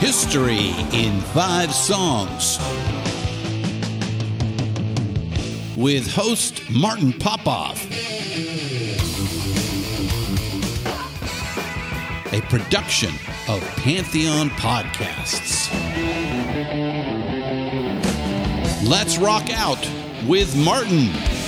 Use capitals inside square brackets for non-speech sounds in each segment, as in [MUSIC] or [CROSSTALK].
History in Five Songs. With host Martin Popoff. A production of Pantheon Podcasts. Let's rock out with Martin.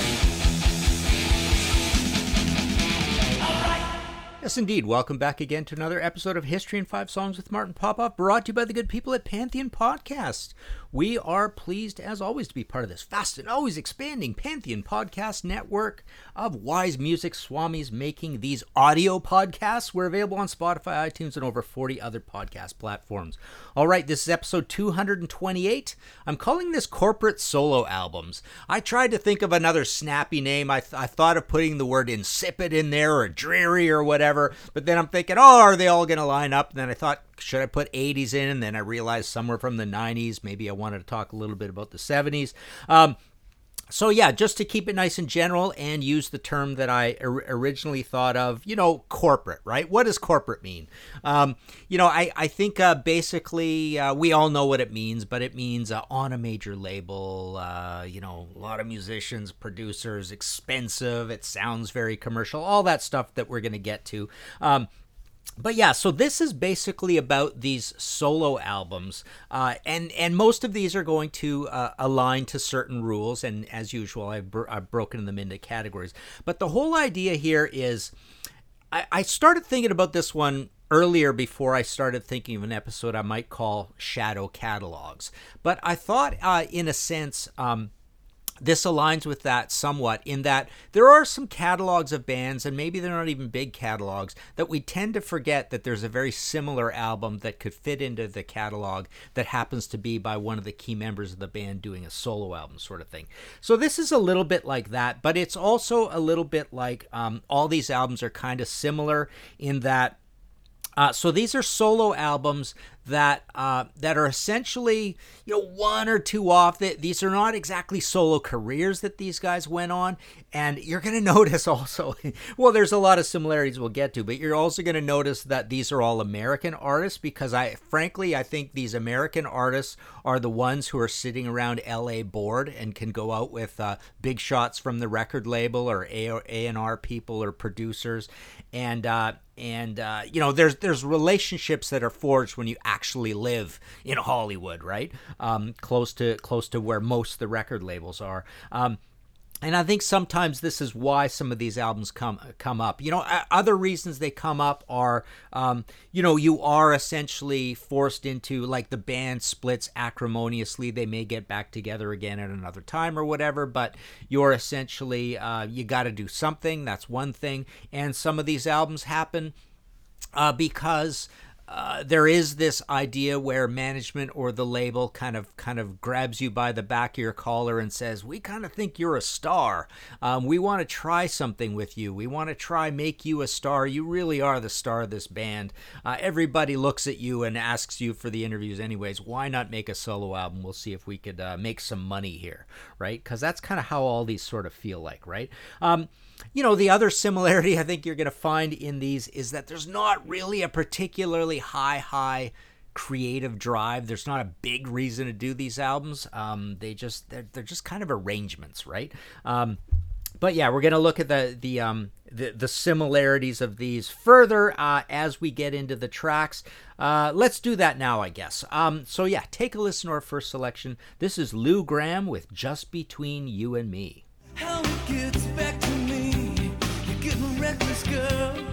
Yes, indeed. Welcome back again to another episode of History in Five Songs with Martin Popoff, brought to you by the good people at Pantheon Podcast. We are pleased, as always, to be part of this fast and always expanding Pantheon Podcast network of wise music swamis making these audio podcasts. We're available on Spotify, iTunes, and over 40 other podcast platforms. All right, this is episode 228. I'm calling this Corporate Solo Albums. I tried to think of another snappy name. I, th- I thought of putting the word insipid in there or dreary or whatever, but then I'm thinking, oh, are they all going to line up? And then I thought, should I put 80s in? And then I realized somewhere from the 90s. Maybe I wanted to talk a little bit about the 70s. Um, so yeah, just to keep it nice and general and use the term that I or- originally thought of, you know, corporate, right? What does corporate mean? Um, you know, I, I think uh, basically uh, we all know what it means, but it means uh, on a major label, uh, you know, a lot of musicians, producers, expensive, it sounds very commercial, all that stuff that we're going to get to. Um, but yeah, so this is basically about these solo albums, uh, and and most of these are going to uh, align to certain rules, and as usual, I've, br- I've broken them into categories. But the whole idea here is, I, I started thinking about this one earlier before I started thinking of an episode I might call Shadow Catalogs, but I thought, uh, in a sense. Um, this aligns with that somewhat in that there are some catalogs of bands, and maybe they're not even big catalogs, that we tend to forget that there's a very similar album that could fit into the catalog that happens to be by one of the key members of the band doing a solo album, sort of thing. So this is a little bit like that, but it's also a little bit like um, all these albums are kind of similar in that. Uh, so these are solo albums that uh, that are essentially you know one or two off. That these are not exactly solo careers that these guys went on, and you're going [LAUGHS] to notice also. well, there's a lot of similarities we'll get to, but you're also going to notice that these are all American artists because I frankly I think these American artists are the ones who are sitting around L.A. bored and can go out with uh, big shots from the record label or A and R people or producers, and uh, and uh, you know there's there's relationships that are forged when you actually live in Hollywood, right? Um, close to close to where most the record labels are. Um, and I think sometimes this is why some of these albums come come up. You know, other reasons they come up are, um, you know, you are essentially forced into like the band splits acrimoniously. They may get back together again at another time or whatever, but you're essentially uh, you got to do something. That's one thing. And some of these albums happen uh, because uh, there is this idea where management or the label kind of kind of grabs you by the back of your collar and says, "We kind of think you're a star. Um, we want to try something with you. We want to try make you a star. You really are the star of this band. Uh, everybody looks at you and asks you for the interviews, anyways. Why not make a solo album? We'll see if we could uh, make some money here, right? Because that's kind of how all these sort of feel like, right? Um, you know, the other similarity [LAUGHS] I think you're going to find in these is that there's not really a particularly high, high creative drive. There's not a big reason to do these albums. Um, they just they're, they're just kind of arrangements, right? Um, but yeah, we're gonna look at the the um, the, the similarities of these further uh, as we get into the tracks. Uh, let's do that now, I guess. Um, so, yeah, take a listen to our first selection. This is Lou Gramm with Just Between You and to me. Reckless, girl.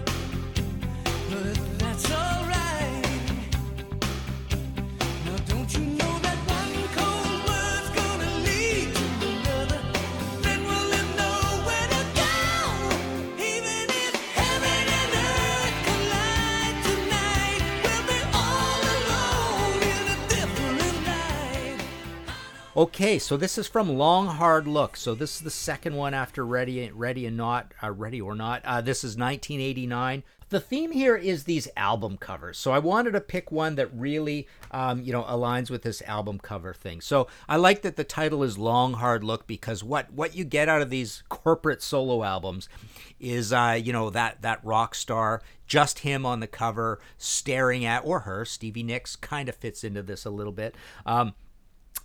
Okay, so this is from Long Hard Look. So this is the second one after Ready, Ready and Not, uh, Ready or Not. Uh, this is 1989. The theme here is these album covers. So I wanted to pick one that really, um, you know, aligns with this album cover thing. So I like that the title is Long Hard Look because what what you get out of these corporate solo albums is, uh, you know, that that rock star, just him on the cover, staring at or her. Stevie Nicks kind of fits into this a little bit. Um,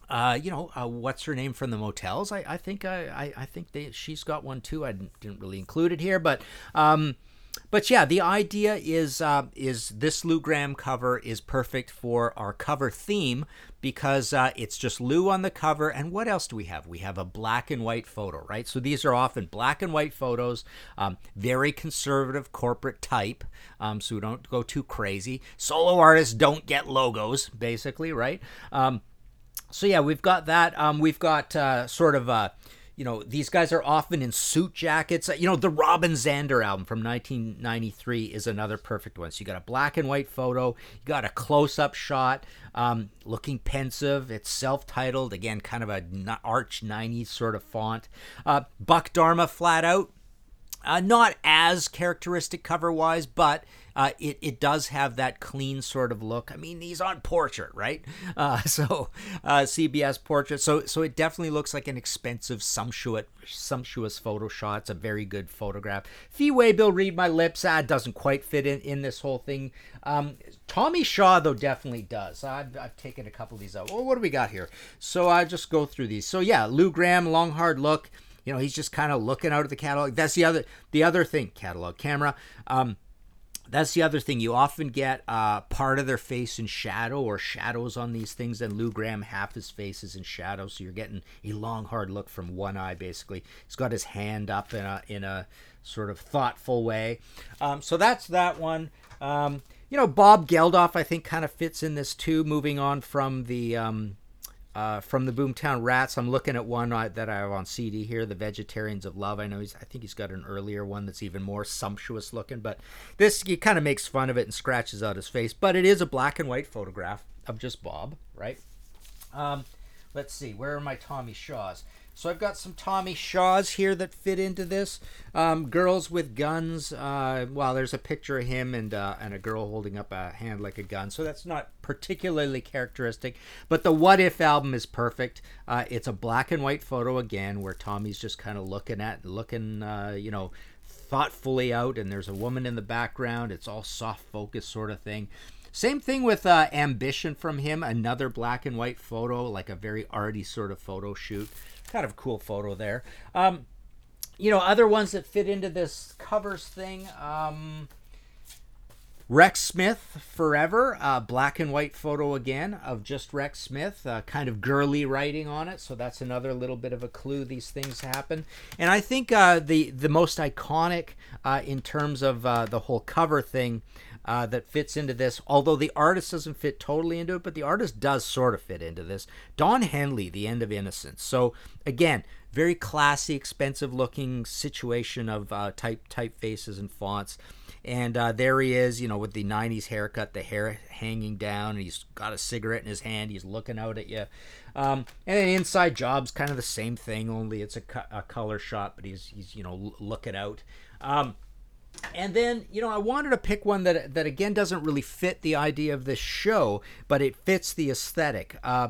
uh, you know, uh, what's her name from the motels? I, I think I, I, think they, she's got one too. I didn't, didn't really include it here, but um, but yeah, the idea is uh, is this Lou Gramm cover is perfect for our cover theme because uh, it's just Lou on the cover. And what else do we have? We have a black and white photo, right? So these are often black and white photos, um, very conservative corporate type. Um, so don't go too crazy. Solo artists don't get logos, basically, right? Um, so yeah, we've got that. Um, we've got uh, sort of uh, you know these guys are often in suit jackets. You know the Robin Zander album from 1993 is another perfect one. So you got a black and white photo, you got a close-up shot, um, looking pensive. It's self-titled again, kind of a arch 90s sort of font. Uh, Buck Dharma flat out. Uh, not as characteristic cover wise, but uh, it, it does have that clean sort of look. I mean, he's on portrait, right? [LAUGHS] Uh, so uh, CBS portrait. So so it definitely looks like an expensive, sumptuous sumptuous photo shot. It's a very good photograph. Fee Waybill, read my lips. Ah, doesn't quite fit in, in this whole thing. Um, Tommy Shaw, though, definitely does. I've, I've taken a couple of these out. Well, what do we got here? So I just go through these. So yeah, Lou Gramm, long hard look you know he's just kind of looking out at the catalog. That's the other the other thing catalog camera um that's the other thing. You often get uh, part of their face in shadow or shadows on these things and lou Gramm, half his face is in shadow so you're getting a long hard look from one eye basically. He's got his hand up in a in a sort of thoughtful way. Um, so that's that one. Um, you know bob geldof i think kind of fits in this too moving on from the um, uh, from the Boomtown Rats. I'm looking at one uh, that I have on CD here, The Vegetarians of Love. I know he's, I think he's got an earlier one that's even more sumptuous looking, but this he kind of makes fun of it and scratches out his face. But it is a black and white photograph of just Bob, right? Um, let's see, where are my Tommy Shaws? So I've got some Tommy Shaws here that fit into this. Um, girls with guns. Uh, well, there's a picture of him and uh, and a girl holding up a hand like a gun. So that's not particularly characteristic. But the What If album is perfect. Uh, it's a black and white photo again, where Tommy's just kind of looking at, looking, uh, you know, thoughtfully out, and there's a woman in the background. It's all soft focus sort of thing. Same thing with uh, Ambition from him, another black and white photo, like a very arty sort of photo shoot kind of cool photo there. Um, you know, other ones that fit into this covers thing. Um, Rex Smith Forever, uh, black and white photo again of just Rex Smith, uh, kind of girly writing on it. So that's another little bit of a clue these things happen. And I think uh, the the most iconic uh, in terms of uh, the whole cover thing uh, that fits into this, although the artist doesn't fit totally into it, but the artist does sort of fit into this. Don Henley, The End of Innocence. So again, very classy, expensive looking situation of uh, type typefaces and fonts. And uh, there he is, you know, with the 90s haircut, the hair hanging down, and he's got a cigarette in his hand. He's looking out at you. Um, and then Inside Job's kind of the same thing, only it's a, co- a color shot, but he's, he's you know, l- looking out. Um, and then you know I wanted to pick one that that again doesn't really fit the idea of this show, but it fits the aesthetic. Uh,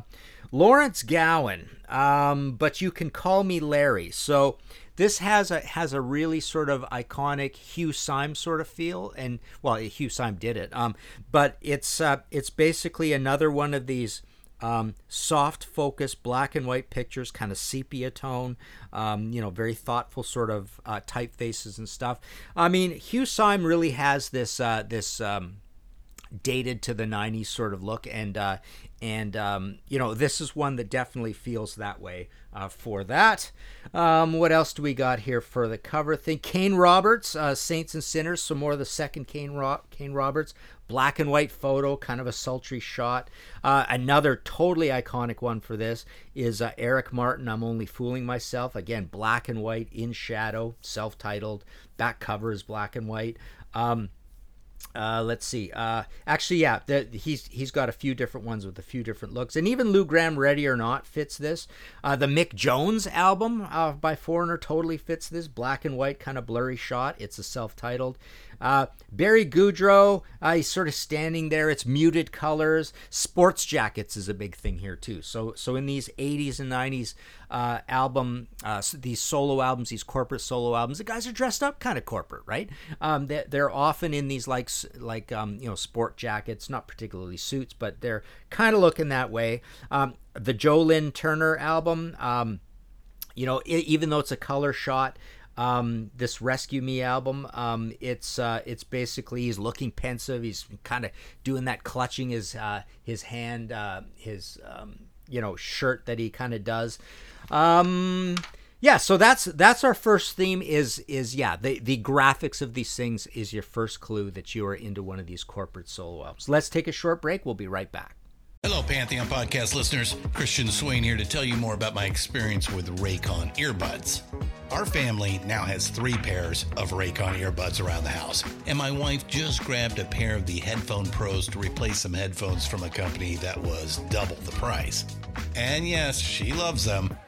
Lawrence Gowan, um, but you can call me Larry. So this has a has a really sort of iconic Hugh Syme sort of feel, and well, Hugh Syme did it. Um, but it's uh, it's basically another one of these Um, soft focus, black and white pictures, kind of sepia tone. Um, you know, very thoughtful sort of uh, typefaces and stuff. I mean, Hugh Syme really has this uh, this. Um, dated to the 90s sort of look and uh, and um, you know this is one that definitely feels that way uh, for that um, what else do we got here for the cover thing kane roberts uh, saints and sinners some more of the second kane, Ro- kane roberts black and white photo kind of a sultry shot. Uh, another totally iconic one for this is uh, eric martin i'm only fooling myself. Again black and white in shadow self-titled back cover is black and white. Um, uh, let's see. Uh, actually, yeah, the, he's he's got a few different ones with a few different looks, and even Lou Gramm "Ready or Not" fits this. Uh, the Mick Jones album uh, by Foreigner totally fits this. Black and white, kind of blurry shot. It's a self-titled. Uh, Barry Goudreau, uh, he's sort of standing there. It's muted colors. Sports jackets is a big thing here too. So so in these 80s and 90s uh, album, these solo albums, these corporate solo albums, the guys are dressed up kind of corporate, right? Um, they, they're often in these like like um, you know sport jackets, not particularly suits, but they're kind of looking that way. Um, the Joe Lynn Turner album. Um, you know, e even though it's a color shot, um, this Rescue Me album, um, it's uh, it's basically he's looking pensive. He's kind of doing that clutching his uh, his hand, uh, his um, you know shirt that he kind of does. Um, yeah, so that's that's our first theme is is yeah the the graphics of these things is your first clue that you are into one of these corporate solo albums. Let's take a short break. We'll be right back. Hello, Pantheon podcast listeners. Christian Swain here to tell you more about my experience with Raycon earbuds. Our family now has three pairs of Raycon earbuds around the house, and my wife just grabbed a pair of the Headphone Pros to replace some headphones from a company that was double the price. And yes, she loves them.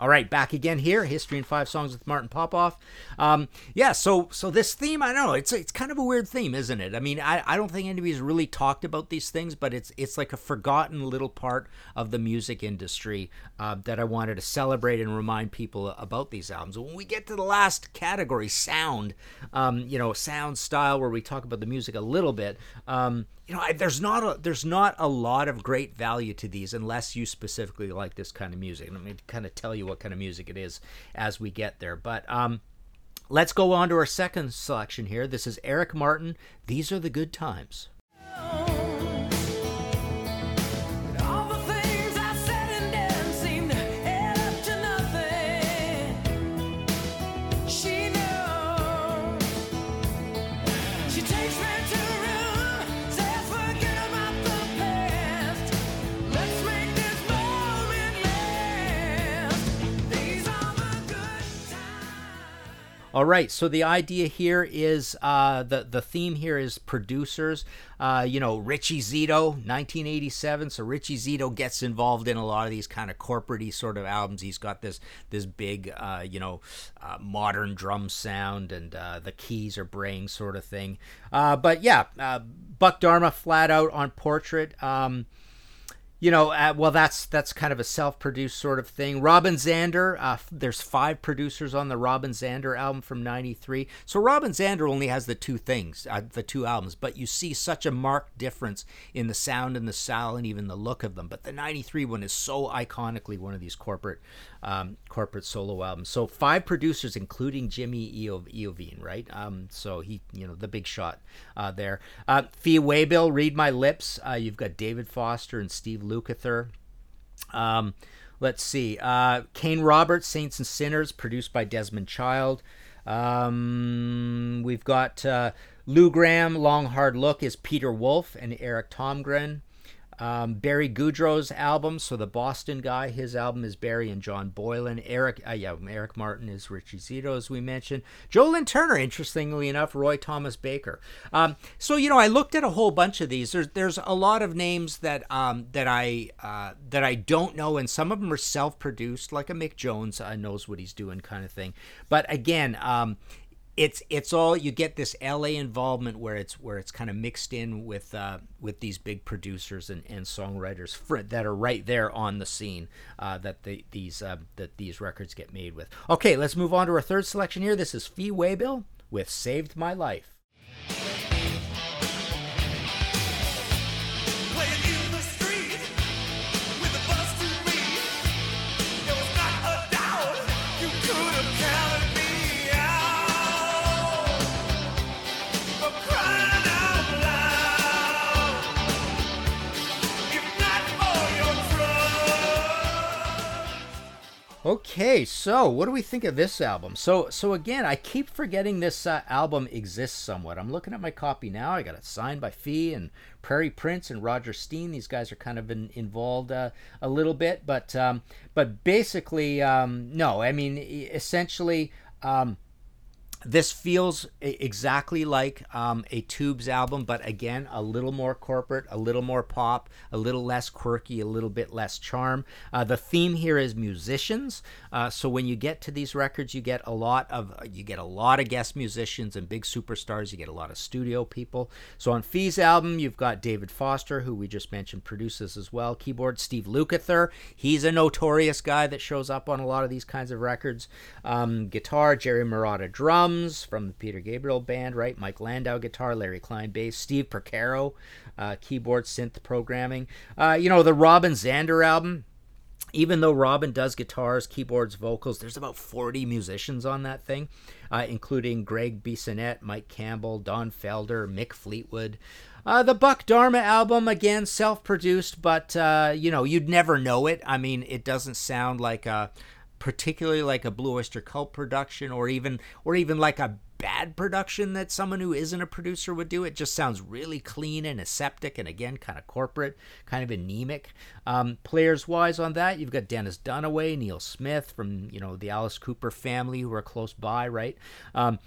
All right, back again here. History in five songs with Martin Popoff. Um, yeah, so so this theme, I don't know, it's it's kind of a weird theme, isn't it? I mean, I, I don't think anybody's really talked about these things, but it's it's like a forgotten little part of the music industry uh, that I wanted to celebrate and remind people about these albums. When we get to the last category, sound, um, you know, sound style, where we talk about the music a little bit. Um, you know, I, there's not a there's not a lot of great value to these unless you specifically like this kind of music. Going to kind of tell you what kind of music it is as we get there. But um, let's go on to our second selection here. This is Eric Martin. These are the good times. All right, so the idea here is uh, the the theme here is producers. Uh, you know, Richie Zito, 1987. So Richie Zito gets involved in a lot of these kind of corporate sort of albums. He's got this this big, uh, you know, uh, modern drum sound, and uh, the keys are braying sort of thing. Uh, but yeah, Buck Dharma flat out on Portrait. Um, you know, uh, well, that's that's kind of a self-produced sort of thing. Robin Zander, uh, there's five producers on the Robin Zander album from '93. So Robin Zander only has the two things, uh, the two albums, but you see such a marked difference in the sound and the style and even the look of them. But the '93 one is so iconically one of these corporate um, corporate solo albums. So five producers, including Jimmy Eo- Iovine, right? Um, so he, you know, the big shot uh, there. Uh, Waybill, Read My Lips. Uh, you've got David Foster and Steve Lukather. Um, let's see. Uh, Kane Roberts, Saints and Sinners, produced by Desmond Child. Um, we've got uh, Lou Gramm, Long Hard Look is Peter Wolf and Eric Tomgren. Um, Barry Goudreau's album, so the Boston guy, his album is Barry and John Boylan. Eric, uh, yeah, Eric Martin is Richie Zito, as we mentioned. Joe Lynn Turner, interestingly enough, Roy Thomas Baker. Um, so you know, I looked at a whole bunch of these. There's there's a lot of names that um, that I uh, that I don't know, and some of them are self-produced, like a Mick Jones uh, knows what he's doing kind of thing. But again, um, it's it's all you get this LA involvement where it's where it's kind of mixed in with uh, with these big producers and, and songwriters fr- that are right there on the scene uh, that the, these uh, that these records get made with. Okay, let's move on to our third selection here. This is Fee Waybill with "Saved My Life." Okay, so what do we think of this album? So, so again, I keep forgetting this uh, album exists somewhat. I'm looking at my copy now. I got it signed by Fee and Prairie Prince and Roger Steen. These guys are kind of in, involved uh, a little bit, but um, but basically, um, no. I mean, essentially. Um, this feels exactly like um, a Tubes album, but again, a little more corporate, a little more pop, a little less quirky, a little bit less charm. Uh, the theme here is musicians. Uh, so when you get to these records, you get a lot of you get a lot of guest musicians and big superstars. You get a lot of studio people. So on Fee's album, you've got David Foster, who we just mentioned produces as well. Keyboard Steve Lukather. He's a notorious guy that shows up on a lot of these kinds of records. Um, guitar Jerry Marotta drums from the Peter Gabriel band, right? Mike Landau guitar, Larry Klein bass, Steve Percaro uh, keyboard synth programming. Uh, you know the Robin Zander album even though Robin does guitars, keyboards, vocals, there's about 40 musicians on that thing, uh, including Greg Bissonette, Mike Campbell, Don Felder, Mick Fleetwood. Uh, the Buck Dharma album, again, self produced, but, uh, you know, you'd never know it. I mean, it doesn't sound like a particularly like a Blue Oyster Cult production or even or even like a bad production that someone who isn't a producer would do. It just sounds really clean and aseptic and again kind of corporate, kind of anemic. Um, players wise on that, you've got Dennis Dunaway, Neil Smith from you know the Alice Cooper family who are close by, right? Um,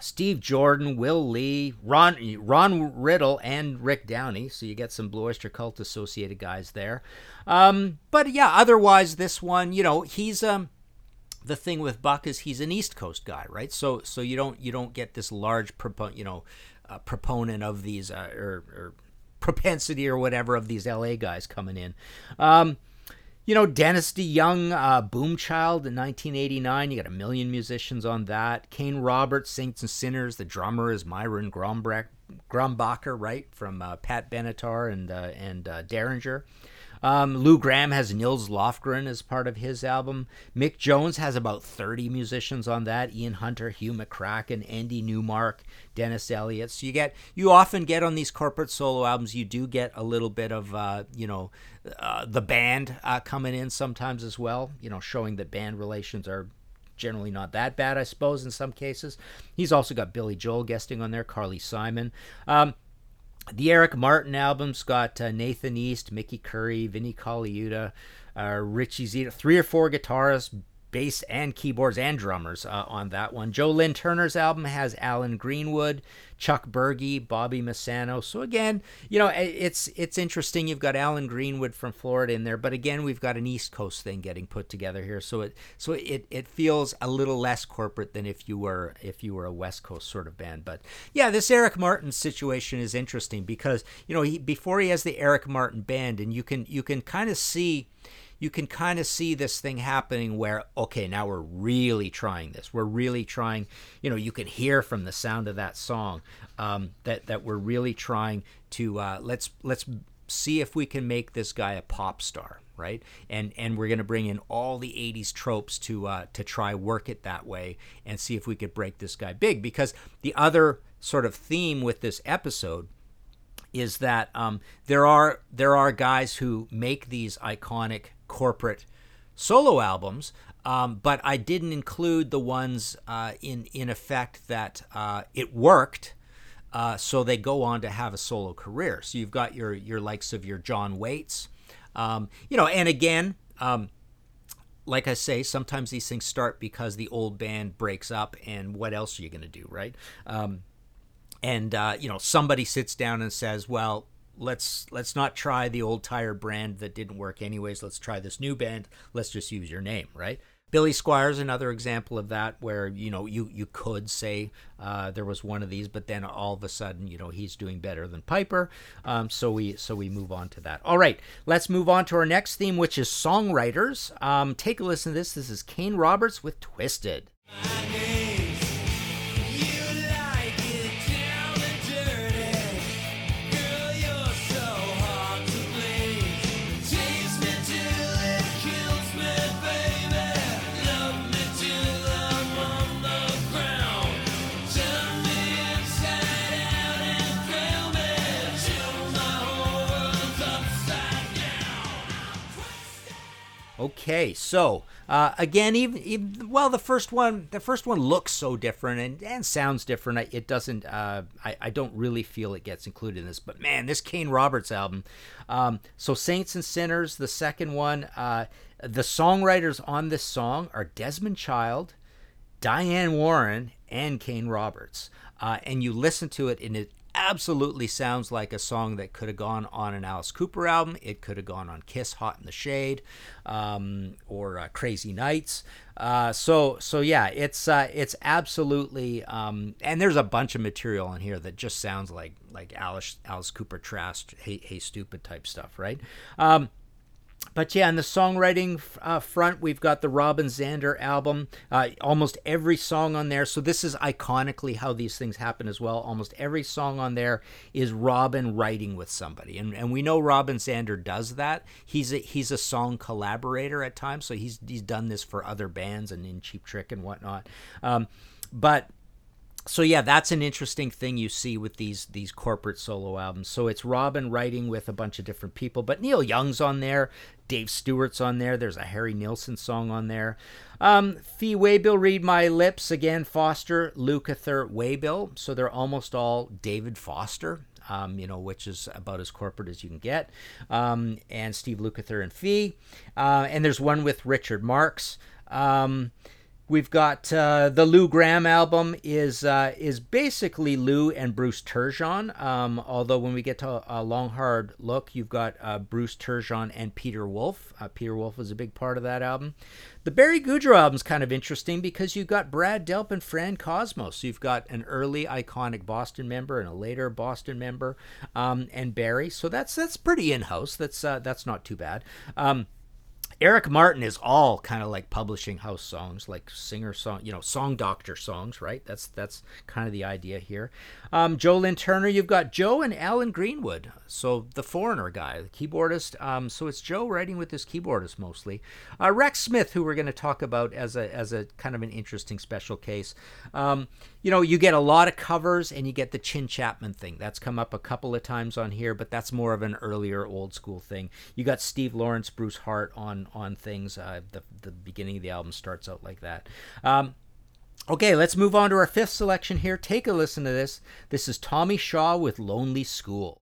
Steve Jordan, Will Lee, Ron Ron Riddle, and Rick Downey. So you get some Blue Oyster Cult associated guys there. Um, but yeah, otherwise this one, you know, he's um the thing with Buck is he's an East Coast guy, right? So so you don't you don't get this large propo- you know uh, proponent of these uh, or, or propensity or whatever of these LA guys coming in. Um, you know, Dennis DeYoung, uh, Boomchild in 1989. You got a million musicians on that. Kane Roberts, Saints and Sinners. The drummer is Myron Grombacher, Grombacher right, from uh, Pat Benatar and uh, and uh, Derringer. Um, Lou Gramm has Nils Lofgren as part of his album. Mick Jones has about 30 musicians on that. Ian Hunter, Hugh McCracken, Andy Newmark, Dennis Elliott. So you get you often get on these corporate solo albums. You do get a little bit of uh, you know uh, the band uh, coming in sometimes as well. You know, showing that band relations are generally not that bad, I suppose, in some cases. He's also got Billy Joel guesting on there, Carly Simon. Um, the Eric Martin album's got uh, Nathan East, Mickey Curry, Vinnie Colaiuta, uh, Richie Zito, three or four guitarists, bass and keyboards and drummers uh, on that one. Joe Lynn Turner's album has Alan Greenwood, Chuck Burgi, Bobby Messano. So again, you know, it's it's interesting. You've got Alan Greenwood from Florida in there, but again, we've got an East Coast thing getting put together here. So it so it it feels a little less corporate than if you were if you were a West Coast sort of band. But yeah, this Eric Martin situation is interesting because you know he before he has the Eric Martin band, and you can you can kind of see you can kind of see this thing happening where okay now we're really trying this. We're really trying you know you can hear from the sound of that song um, that that we're really trying to uh, let's let's see if we can make this guy a pop star right? And and we're going to bring in all the 80s tropes to uh, to try work it that way and see if we could break this guy big. Because the other sort of theme with this episode is that um, there are there are guys who make these iconic corporate solo albums, um, but I didn't include the ones uh, in in effect that uh, it worked. Uh, so they go on to have a solo career. So you've got your your likes of your John Waites, um, you know, and again. Um, like I say, sometimes these things start because the old band breaks up, and what else are you going to do, right? Um, and uh, you know somebody sits down and says well let's let's not try the old tire brand that didn't work anyways. Let's try this new band. Let's just use your name right? Billy Squier's another example of that where you know you you could say uh, there was one of these but then all of a sudden you know he's doing better than piper. Um, so we so we move on to that. All right let's move on to our next theme which is songwriters. Um, take a listen to this. This is kane roberts with twisted Okay, so uh, again, even, even well, the first one, the first one looks so different and, and sounds different. It doesn't. Uh, I I don't really feel it gets included in this. But man, this Kane Roberts album. Um, so Saints and Sinners, the second one. Uh, the songwriters on this song are Desmond Child, Diane Warren, and Kane Roberts. Uh, and you listen to it, and it absolutely sounds like a song that could have gone on an Alice Cooper album. It could have gone on Kiss, "Hot in the Shade," um, or uh, "Crazy Nights." Uh, so, so yeah, it's uh, it's absolutely, um, and there's a bunch of material on here that just sounds like like Alice Alice Cooper trash, hey hey stupid type stuff, right? Um, but yeah, on the songwriting uh, front, we've got the Robin Zander album. Uh, almost every song on there. So this is iconically how these things happen as well. Almost every song on there is Robin writing with somebody, and and we know Robin Zander does that. He's a, he's a song collaborator at times, so he's he's done this for other bands and in Cheap Trick and whatnot. Um, but so yeah, that's an interesting thing you see with these these corporate solo albums. So it's Robin writing with a bunch of different people, but Neil Young's on there, Dave Stewart's on there. There's a Harry Nilsson song on there. Um, Fee Waybill, Read My Lips again. Foster, Lukather, Waybill. So they're almost all David Foster. Um, you know, which is about as corporate as you can get. Um, and Steve Lukather and Fee. Uh, and there's one with Richard Marx. Um, We've got uh, the Lou Gramm album is uh, is basically Lou and Bruce Turgeon. Um, although when we get to a long hard look, you've got uh, Bruce Turgeon and Peter Wolf. Uh, Peter Wolf was a big part of that album. The Barry Goudreau album's kind of interesting because you've got Brad Delp and Fran Cosmos. So you've got an early iconic Boston member and a later Boston member, um, and Barry. So that's that's pretty in house. That's uh, that's not too bad. Um, Eric Martin is all kind of like publishing house songs, like singer song, you know, song doctor songs, right? That's that's kind of the idea here. Um, Joe Lynn Turner, you've got Joe and Alan Greenwood, so the foreigner guy, the keyboardist. Um, so it's Joe writing with this keyboardist mostly. Uh, Rex Smith, who we're going to talk about as a as a kind of an interesting special case. Um, you know, you get a lot of covers and you get the Chinn Chapman thing. That's come up a couple of times on here, but that's more of an earlier old school thing. You got Steve Lawrence, Bruce Hart on on things. Uh, the the beginning of the album starts out like that. Um, okay, let's move on to our fifth selection here. Take a listen to this. This is Tommy Shaw with Lonely School.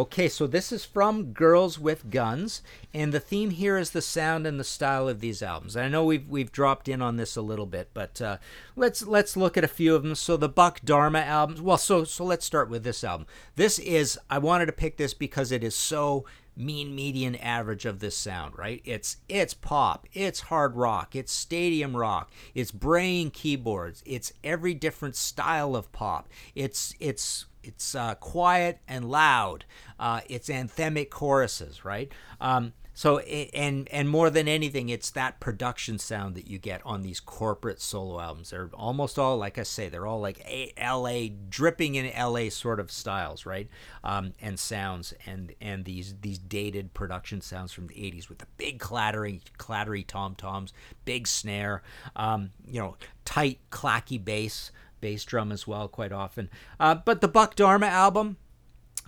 Okay, so this is from Girls with Guns, and the theme here is the sound and the style of these albums. I know we've we've dropped in on this a little bit, but uh, let's let's look at a few of them. So the Buck Dharma albums. Well, so so let's start with this album. This is I wanted to pick this because it is so mean median average of this sound, right? It's it's pop, it's hard rock, it's stadium rock, it's braying keyboards, it's every different style of pop. It's it's it's uh, quiet and loud. Uh, it's anthemic choruses, right? Um, so and and more than anything, it's that production sound that you get on these corporate solo albums. They're almost all, like I say, they're all like a- L.A. dripping in L.A. sort of styles, right? Um, and sounds and and these these dated production sounds from the '80s with the big clattering, clattery tom toms, big snare, um, you know, tight clacky bass bass drum as well quite often. Uh, but the Buck Dharma album,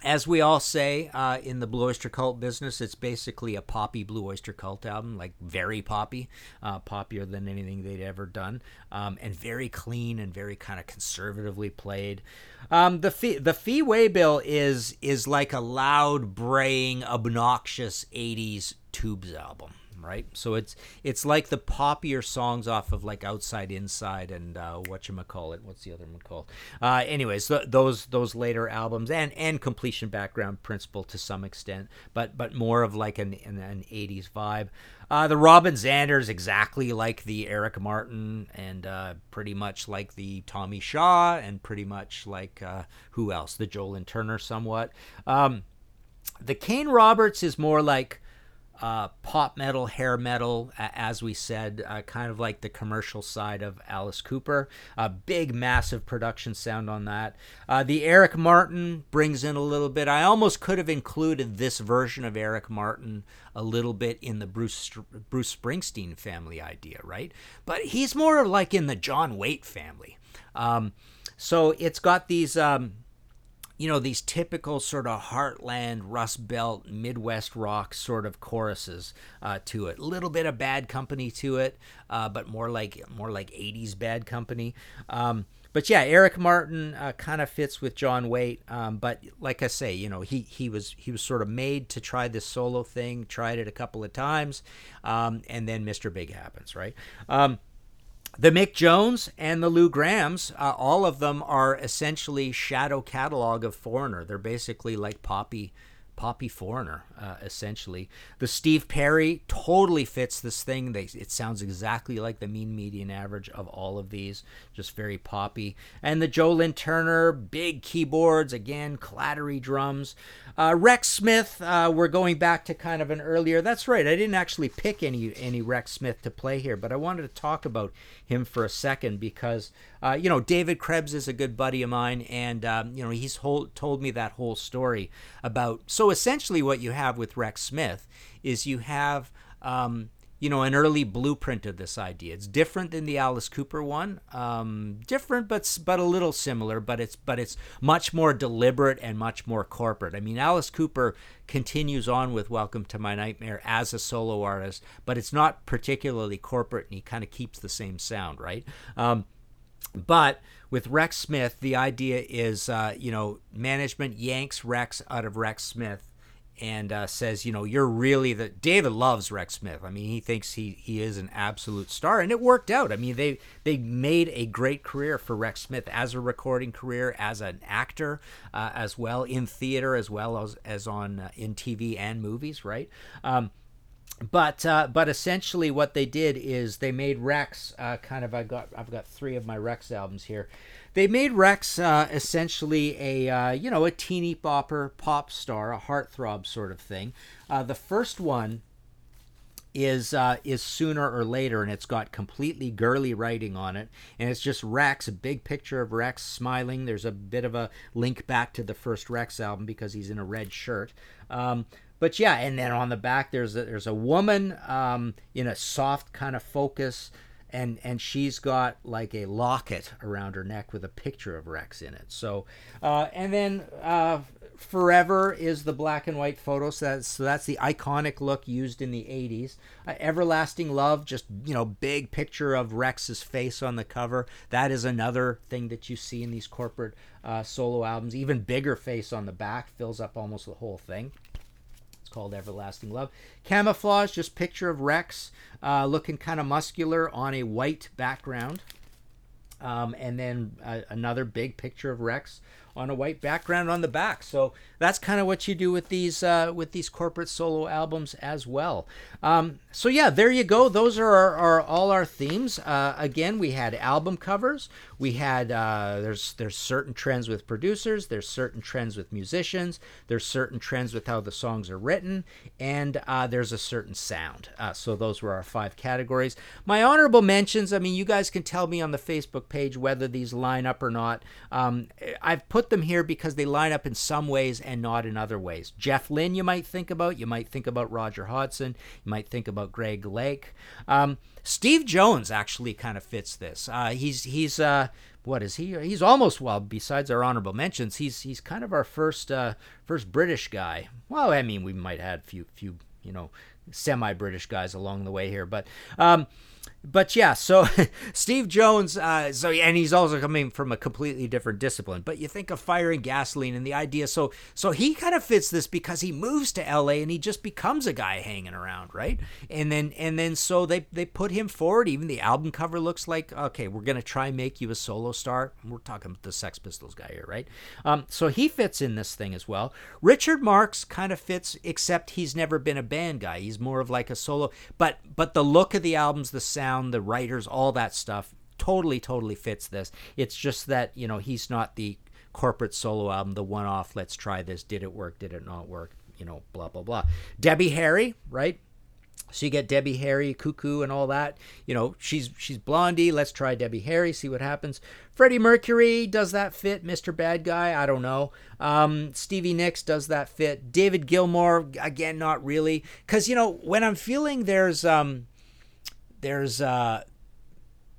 as we all say uh, in the Blue Oyster Cult business, it's basically a poppy Blue Oyster Cult album, like very poppy, uh, poppier than anything they'd ever done, um, and very clean and very kind of conservatively played. Um, the fee the fee waybill is is like a loud, braying, obnoxious '80s tubes album right? So it's it's like the poppier songs off of like Outside Inside and uh, what you call it. What's the other one called? Uh, anyways, th- those those later albums and and Completion Backward Principle to some extent, but but more of like an an, an 80s vibe. Uh, the Robin Zanders exactly like the Eric Martin and uh, pretty much like the Tommy Shaw and pretty much like uh, who else? The Joe Lynn Turner somewhat. Um, the Kane Roberts is more like uh, pop metal, hair metal, a- as we said, uh, kind of like the commercial side of Alice Cooper. A big, massive production sound on that. Uh, the Eric Martin brings in a little bit. I almost could have included this version of Eric Martin a little bit in the Bruce Bruce Springsteen family idea, right? But he's more like in the John Waite family. Um, so it's got these. Um, you know these typical sort of heartland rust belt midwest rock sort of choruses uh, to it. A little bit of bad company to it uh, but more like more like 80s bad company. Um, but yeah eric martin uh, kind of fits with john waite um, but like i say you know he, he was he was sort of made to try this solo thing tried it a couple of times um, and then mr big happens right? Um, the Mick Jones and the Lou Gramms, uh, all of them are essentially shadow catalog of Foreigner. They're basically like poppy, poppy Foreigner, uh, essentially. The Steve Perry totally fits this thing. They, it sounds exactly like the mean median average of all of these, just very poppy. And the Joe Lynn Turner, big keyboards, again, clattery drums. Uh, Rex Smith, uh, we're going back to kind of an earlier. That's right. I didn't actually pick any any Rex Smith to play here, but I wanted to talk about him for a second because uh, you know David Krebs is a good buddy of mine, and um, you know he's whole, told me that whole story about. So essentially, what you have with Rex Smith is you have. Um, you know, an early blueprint of this idea. It's different than the Alice Cooper one. Um, different, but but a little similar. But it's but it's much more deliberate and much more corporate. I mean, Alice Cooper continues on with Welcome to My Nightmare as a solo artist, but it's not particularly corporate, and he kind of keeps the same sound, right? Um, but with Rex Smith, the idea is, uh, you know, management yanks Rex out of Rex Smith and uh, says, you know, you're really the David loves Rex Smith. I mean, he thinks he he is an absolute star, and it worked out. I mean, they they made a great career for Rex Smith as a recording career, as an actor, uh, as well in theater, as well as as on uh, in TV and movies, right? Um, but uh, but essentially what they did is they made Rex uh, kind of I got I've got three of my Rex albums here. They made Rex uh, essentially a uh, you know a teeny bopper pop star, a heartthrob sort of thing. Uh, the first one is uh, is sooner or later, and it's got completely girly writing on it, and it's just Rex, a big picture of Rex smiling. There's a bit of a link back to the first Rex album because he's in a red shirt. Um, but yeah, and then on the back there's a, there's a woman um, in a soft kind of focus, and and she's got like a locket around her neck with a picture of Rex in it. So, uh, and then uh, Forever is the black and white photo, so that's, so that's the iconic look used in the 80s. Uh, Everlasting Love, just, you know, big picture of Rex's face on the cover. That is another thing that you see in these corporate uh, solo albums. Even bigger face on the back, fills up almost the whole thing. Called Everlasting Love. Camouflage, just picture of Rex uh, looking kind of muscular on a white background. Um, and then uh, another big picture of Rex on a white background on the back. So that's kind of what you do with these uh, with these corporate solo albums as well. Um, so yeah, there you go. Those are, our, all our themes. Uh, again, we had album covers. We had uh, there's there's certain trends with producers. There's certain trends with musicians. There's certain trends with how the songs are written, and uh, there's a certain sound. Uh, so those were our five categories. My honorable mentions. I mean, you guys can tell me on the Facebook page whether these line up or not. Um, I've put them here because they line up in some ways and not in other ways. Jeff Lynne, you might think about. You might think about Roger Hodgson. You might think about Greg Lake. Um, Steve Jones actually kind of fits this. Uh, he's he's uh, what is he? He's almost well. Besides our honorable mentions, he's he's kind of our first uh, first British guy. Well, I mean, we might have had few few you know semi British guys along the way here, but. Um, but yeah, so [LAUGHS] Steve Jones, uh, so and he's also coming from a completely different discipline. But you think of fire and gasoline and the idea, so so he kind of fits this because he moves to L.A. and he just becomes a guy hanging around, right? And then and then so they they put him forward. Even the album cover looks like okay, we're gonna try and make you a solo star. We're talking about the Sex Pistols guy here, right? Um, so he fits in this thing as well. Richard Marx kind of fits, except he's never been a band guy. He's more of like a solo. But but the look of the albums, the sound the writers, all that stuff totally, totally fits this. It's just that, you know, he's not the corporate solo album, the one off, let's try this. Did it work? Did it not work? You know, blah, blah, blah. Debbie Harry, right? So you get Debbie Harry, KooKoo, and all that. You know, she's she's Blondie. Let's try Debbie Harry, see what happens. Freddie Mercury, does that fit? Mr. Bad Guy, I don't know. Um, Stevie Nicks, does that fit? David Gilmour, again, not really. Because you know, when I'm feeling there's um, there's uh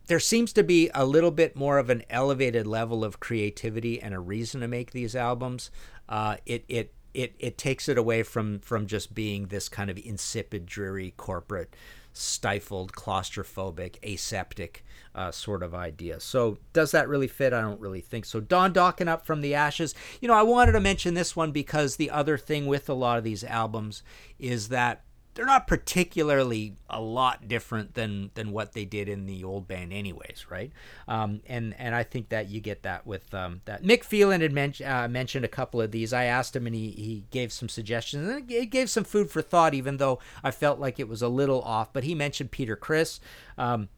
there seems to be a little bit more of an elevated level of creativity and a reason to make these albums. Uh, it it it it takes it away from from just being this kind of insipid, dreary, corporate, stifled, claustrophobic, aseptic uh, sort of idea. So does that really fit? I don't really think so. Don Dokken up from the ashes. You know, I wanted to mention this one because the other thing with a lot of these albums is that they're not particularly a lot different than than what they did in the old band anyways right? Um, and and i think that you get that with um, that mick phelan had men- uh, mentioned a couple of these. I asked him and he, he gave some suggestions and it gave some food for thought even though i felt like it was a little off but he mentioned peter criss um,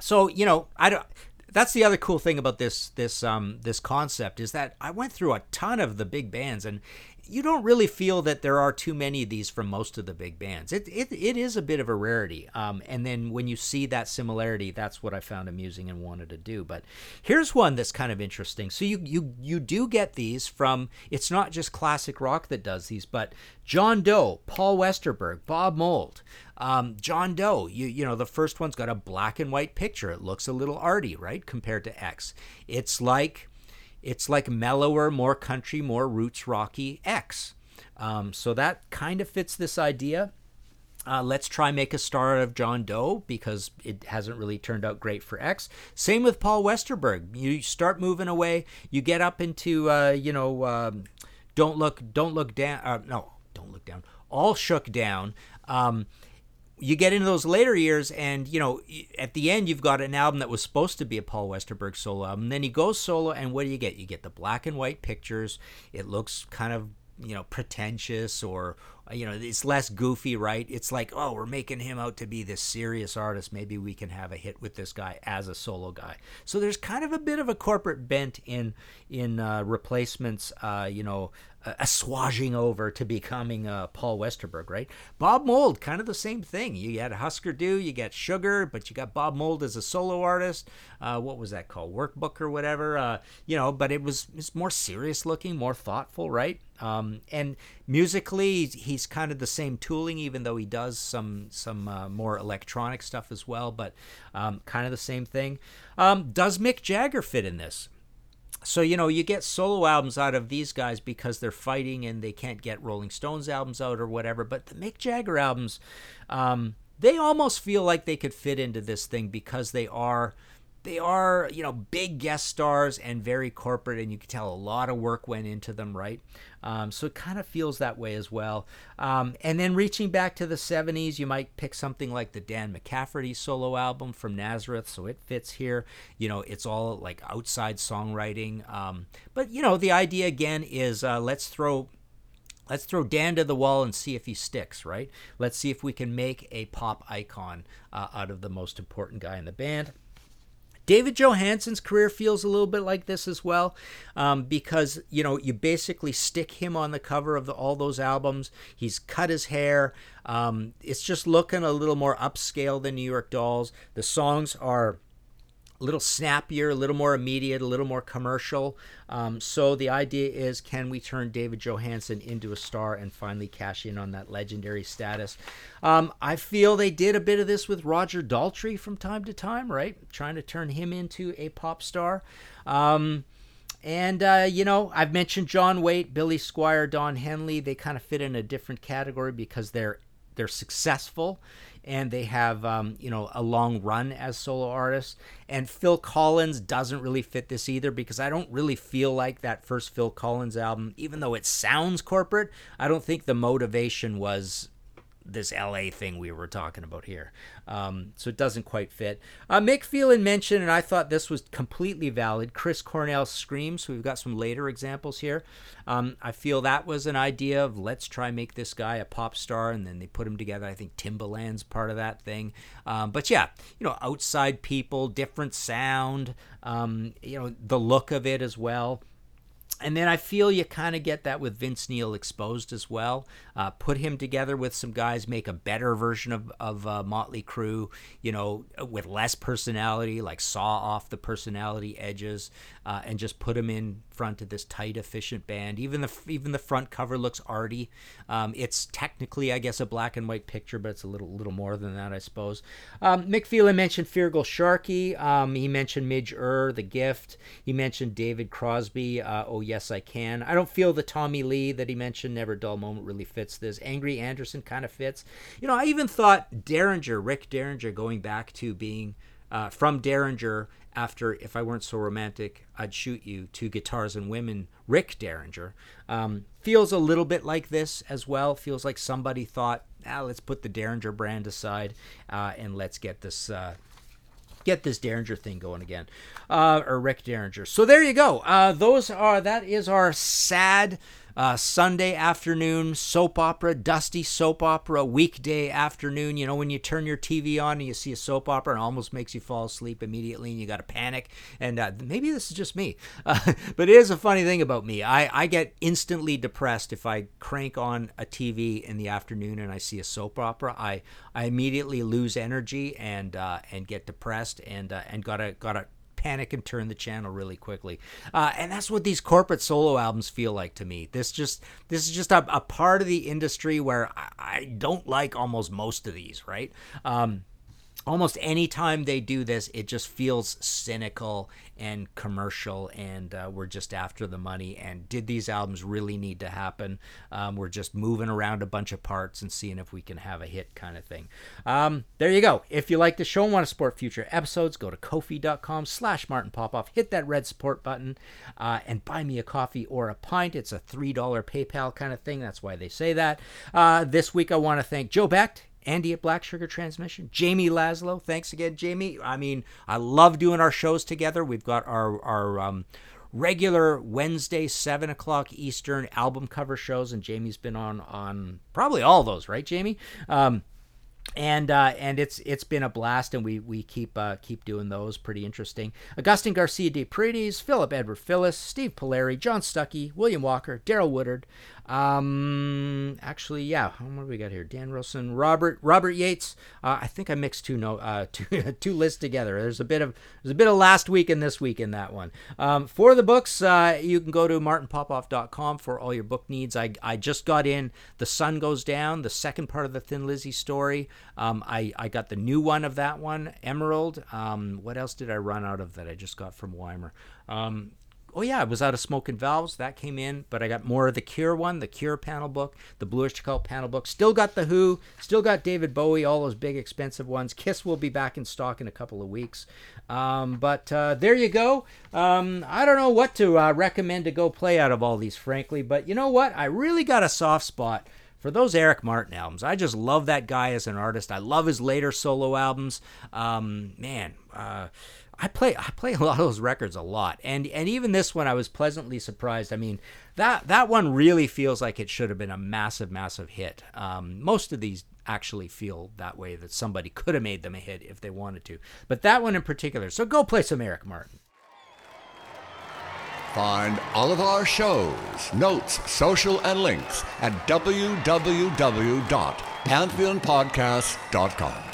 so you know i don't that's the other cool thing about this this um this concept is that I went through a ton of the big bands and you don't really feel that there are too many of these from most of the big bands. It it, it is a bit of a rarity. Um, and then when you see that similarity, that's what I found amusing and wanted to do. But here's one that's kind of interesting. So you you you do get these from. It's not just classic rock that does these, but John Doe, Paul Westerberg, Bob Mould. Um, John Doe, you you know the first one's got a black and white picture. It looks a little arty, right, compared to X. It's like it's like mellower, more country, more roots rocky X. Um, so that kind of fits this idea. Uh, let's try make a star out of John Doe because it hasn't really turned out great for X. Same with Paul Westerberg. You start moving away. You get up into uh, you know, um, don't look, don't look down. Uh, no, don't look down. All shook down. Um, you get into those later years and you know at the end you've got an album that was supposed to be a paul westerberg solo album. Then he goes solo and what do you get? You get the black and white pictures. It looks kind of you know pretentious or you know it's less goofy right? It's like oh we're making him out to be this serious artist. Maybe we can have a hit with this guy as a solo guy. So there's kind of a bit of a corporate bent in in uh, replacements uh, you know uh, assuaging over to becoming uh, Paul Westerberg, right? Bob Mould, kind of the same thing. You had Husker Du, you got Sugar, but you got Bob Mould as a solo artist. Uh, what was that called? Workbook or whatever. Uh, you know, but it was more serious looking, more thoughtful, right? Um, and musically, he's kind of the same tooling, even though he does some some uh, more electronic stuff as well. But um, kind of the same thing. Um, does Mick Jagger fit in this? So you know you get solo albums out of these guys because they're fighting and they can't get Rolling Stones albums out or whatever. But the Mick Jagger albums, um, they almost feel like they could fit into this thing because they are they are you know big guest stars and very corporate and you can tell a lot of work went into them right um, so it kind of feels that way as well um, and then reaching back to the 70s you might pick something like the dan mccafferty solo album from nazareth so it fits here you know it's all like outside songwriting um, but you know the idea again is uh, let's throw let's throw Dan to the wall and see if he sticks, right? Let's see if we can make a pop icon uh, out of the most important guy in the band. David Johansen's career feels a little bit like this as well, um, because you know you basically stick him on the cover of the, all those albums. He's cut his hair. Um, it's just looking a little more upscale than New York Dolls. The songs are little snappier, a little more immediate, a little more commercial. Um, so the idea is, can we turn David Johansen into a star and finally cash in on that legendary status? Um, I feel they did a bit of this with Roger Daltrey from time to time, right? Trying to turn him into a pop star. Um, and, uh, you know, I've mentioned John Waite, Billy Squier, Don Henley. They kind of fit in a different category because they're they're successful and they have um, you know a long run as solo artists. And phil collins doesn't really fit this either because i don't really feel like that first phil collins album even though it sounds corporate i don't think the motivation was this LA thing we were talking about here. Um, so it doesn't quite fit. Uh, Mick Phelan mentioned, and I thought this was completely valid, Chris Cornell Screams. So we've got some later examples here. Um, I feel that was an idea of let's try make this guy a pop star, and then they put him together. I think Timbaland's part of that thing. Um, but yeah, you know, outside people, different sound, um, you know, the look of it as well and then I feel you kind of get that with Vince Neil exposed as well. Uh, put him together with some guys, make a better version of, of uh, Motley Crue, you know, with less personality, like saw off the personality edges, uh, and just put them in front of this tight, efficient band. Even the even the front cover looks arty. Um, it's technically, I guess, a black and white picture, but it's a little little more than that, I suppose. Um, Mick Phelan mentioned Feargal Sharkey. Um, he mentioned Midge Ure, The Gift. He mentioned David Crosby. Uh, oh yes, I can. I don't feel the Tommy Lee that he mentioned. Never dull moment really fits this. Angry Anderson kind of fits. You know, I even thought Derringer, Rick Derringer, going back to being uh, from Derringer after If I Weren't So Romantic, I'd Shoot You to Guitars and Women, Rick Derringer. Um, feels a little bit like this as well. Feels like somebody thought, ah, let's put the Derringer brand aside uh, and let's get this. Uh, get this Derringer thing going again, uh, or Rick Derringer. So there you go. Uh, those are that is our sad uh, Sunday afternoon soap opera, dusty soap opera, weekday afternoon. You know, when you turn your TV on and you see a soap opera it almost makes you fall asleep immediately and you got to panic. And uh, maybe this is just me. [LAUGHS] Uh, but it is a funny thing about me. I, I get instantly depressed if I crank on a TV in the afternoon and I see a soap opera. I, I immediately lose energy and uh, and get depressed and uh, and gotta gotta panic and turn the channel really quickly. Uh, and that's what these corporate solo albums feel like to me. This just this is just a, a part of the industry where I, I don't like almost most of these, right? Um, almost any time they do this, it just feels cynical and commercial, and uh, we're just after the money. And did these albums really need to happen? Um, we're just moving around a bunch of parts and seeing if we can have a hit, kind of thing. Um, there you go. If you like the show and want to support future episodes, go to kofi.com/slash Martin Popoff. Hit that red support button uh, and buy me a coffee or a pint. It's a three dollar PayPal kind of thing. That's why they say that. Uh, this week, I want to thank Joe Becht. Andy at Black Sugar Transmission, Jamie Laszlo. Thanks again, Jamie. I mean, I love doing our shows together. We've got our our um, regular Wednesday seven o'clock Eastern album cover shows, and Jamie's been on on probably all those, right, Jamie? Um, and uh, and it's it's been a blast, and we we keep uh, keep doing those. Pretty interesting. Augustine Garcia de Paredes, Philip Edward Phyllis, Steve Polari, John Stuckey, William Walker, Daryl Woodard. Um, actually, yeah. What do we got here? Dan Wilson, Robert Robert Yates. Uh, I think I mixed two no uh, [LAUGHS] two two lists together. There's a bit of there's a bit of last week and this week in that one. Um, for the books, uh, you can go to martinpopoff.com for all your book needs. I I just got in The Sun Goes Down, the second part of the Thin Lizzy story. Um, I I got the new one of that one, Emerald. Um, what else did I run out of that I just got from Weimer? Um, oh yeah, I was out of Smoke and Valves. That came in, but I got more of the Cure one, the Cure panel book, the Bluish Cult panel book. Still got the Who, still got David Bowie, all those big expensive ones. Kiss will be back in stock in a couple of weeks. Um, but uh, there you go. Um, I don't know what to uh, recommend to go play out of all these, frankly. But you know what? I really got a soft spot for those Eric Martin albums. I just love that guy as an artist. I love his later solo albums. Um, man, uh, I play I play a lot of those records a lot, and and even this one I was pleasantly surprised. I mean that that one really feels like it should have been a massive massive hit. Um, most of these actually feel that way that somebody could have made them a hit if they wanted to, but that one in particular. So go play some Eric Martin. Find all of our shows, notes, social, and links at www.pantheonpodcast.com